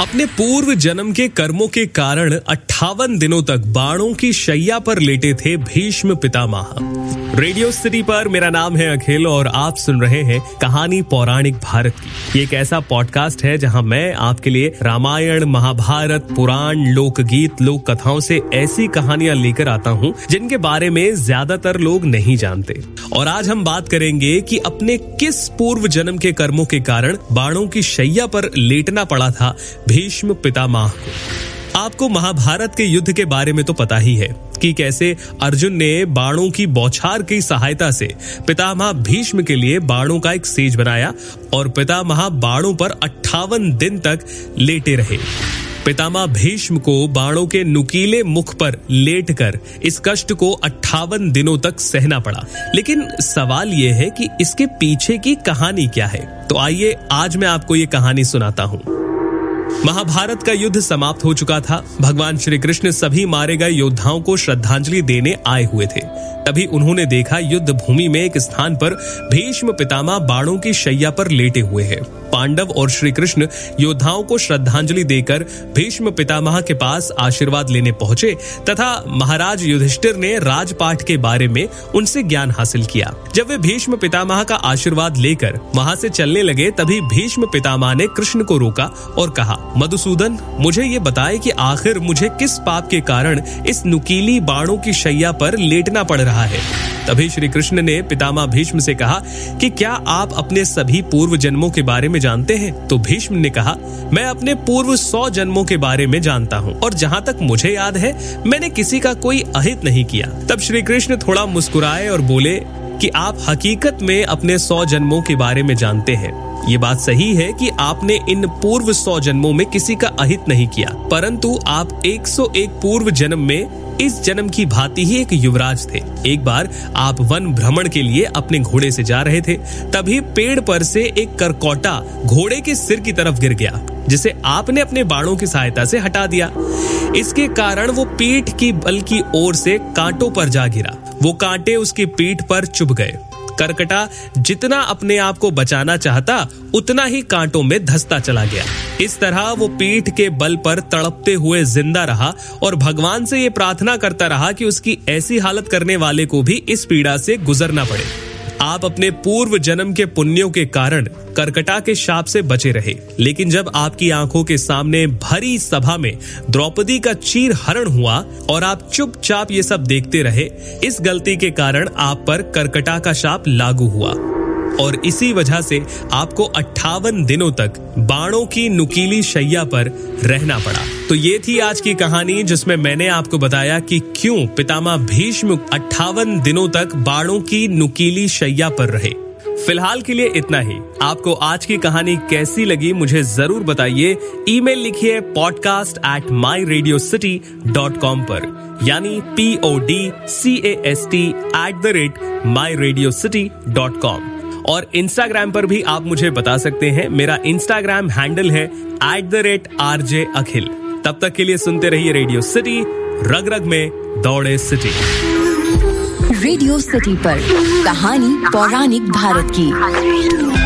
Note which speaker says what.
Speaker 1: अपने पूर्व जन्म के कर्मों के कारण अट्ठावन दिनों तक बाणों की शैया पर लेटे थे भीष्म पितामह। रेडियो सिटी पर मेरा नाम है अखिल और आप सुन रहे हैं कहानी पौराणिक भारत की। ये एक ऐसा पॉडकास्ट है जहाँ मैं आपके लिए रामायण, महाभारत, पुराण, लोकगीत लोक कथाओं से ऐसी कहानियाँ लेकर आता हूँ, जिनके बारे में ज़्यादातर लोग नहीं जानते। और आज हम बात करेंगे कि अपने किस पूर्व जन्म के कर्मों के कारण बाणों की शैया पर लेटना पड़ा था भीष्म पितामह को। आपको महाभारत के युद्ध के बारे में तो पता ही है कि कैसे अर्जुन ने बाणों की बौछार की सहायता से पितामह भीष्म के लिए बाणों का एक सेज बनाया और पितामह बाणों पर अट्ठावन दिन तक लेटे रहे। पितामह भीष्म को बाणों के नुकीले मुख पर लेटकर इस कष्ट को अट्ठावन दिनों तक सहना पड़ा। लेकिन सवाल यह है कि इसके पीछे की कहानी क्या है? तो आइए आज मैं आपको ये कहानी सुनाता हूँ। महाभारत का युद्ध समाप्त हो चुका था। भगवान श्री कृष्ण सभी मारे गए योद्धाओं को श्रद्धांजलि देने आए हुए थे। तभी उन्होंने देखा युद्ध भूमि में एक स्थान पर भीष्म पितामह बाणों की शैया पर लेटे हुए हैं। पांडव और श्री कृष्ण योद्धाओं को श्रद्धांजलि देकर भीष्म पितामह के पास आशीर्वाद लेने पहुँचे तथा महाराज युधिष्ठिर ने राजपाठ के बारे में उनसे ज्ञान हासिल किया। जब वे भीष्म पितामह का आशीर्वाद लेकर वहाँ से चलने लगे तभी भीष्म पितामह ने कृष्ण को रोका और कहा मधुसूदन, मुझे ये बताए कि आखिर मुझे किस पाप के कारण इस नुकीली बाणों की शैया पर लेटना पड़ रहा है। तभी श्री कृष्ण ने पितामा भीष्म से कहा कि क्या आप अपने सभी पूर्व जन्मों के बारे में जानते हैं? तो भीष्म ने कहा, मैं अपने पूर्व सौ जन्मों के बारे में जानता हूँ, और जहाँ तक मुझे याद है, मैंने किसी का कोई अहित नहीं किया। तब श्री कृष्ण थोड़ा मुस्कुराए और बोले कि आप हकीकत में अपने सौ जन्मों के बारे में जानते हैं। ये बात सही है कि आपने इन पूर्व सौ जन्मों में किसी का अहित नहीं किया, परंतु आप 101 पूर्व जन्म में इस जन्म की भांति ही एक युवराज थे। एक बार आप वन भ्रमण के लिए अपने घोड़े से जा रहे थे, तभी पेड़ पर से एक करकोटा घोड़े के सिर की तरफ़ गिर गया, जिसे आपने अपने बाणों की सहायता से हटा दिया। इसके कारण वो पीठ की बल की ओर से कांटों पर जा गिरा। वो कांटे उसकी पीठ पर चुभ गए। करकटा जितना अपने आप को बचाना चाहता, उतना ही कांटों में धसता चला गया। इस तरह वो पीठ के बल पर तड़पते हुए ज़िंदा रहा और भगवान से ये प्रार्थना करता रहा कि उसकी ऐसी हालत करने वाले को भी इस पीड़ा से गुजरना पड़े। आप अपने पूर्व जन्म के पुण्यों के कारण करकटा के शाप से बचे रहे। लेकिन जब आपकी आँखों के सामने भरी सभा में द्रौपदी का चीर हरण हुआ और आप चुपचाप ये सब देखते रहे, इस गलती के कारण आप पर करकटा का शाप लागू हुआ। और इसी वजह से आपको अट्ठावन दिनों तक बाणों की नुकीली शैया पर रहना पड़ा। तो ये थी आज की कहानी, जिसमें मैंने आपको बताया कि क्यों पितामह भीष्म अट्ठावन दिनों तक बाणों की नुकीली शैया पर रहे। फ़िलहाल के लिए इतना ही। आपको आज की कहानी कैसी लगी, मुझे ज़रूर बताइए। ईमेल लिखिए podcast at my radio city dot com पर। यानी P O D C A S T at the rate my radio city dot com और इंस्टाग्राम पर भी आप मुझे बता सकते हैं। मेरा इंस्टाग्राम हैंडल है at the rate R J Akhil तब तक के लिए सुनते रहिए रेडियो सिटी रग रग में दौड़े सिटी।
Speaker 2: रेडियो सिटी पर कहानी पौराणिक भारत की।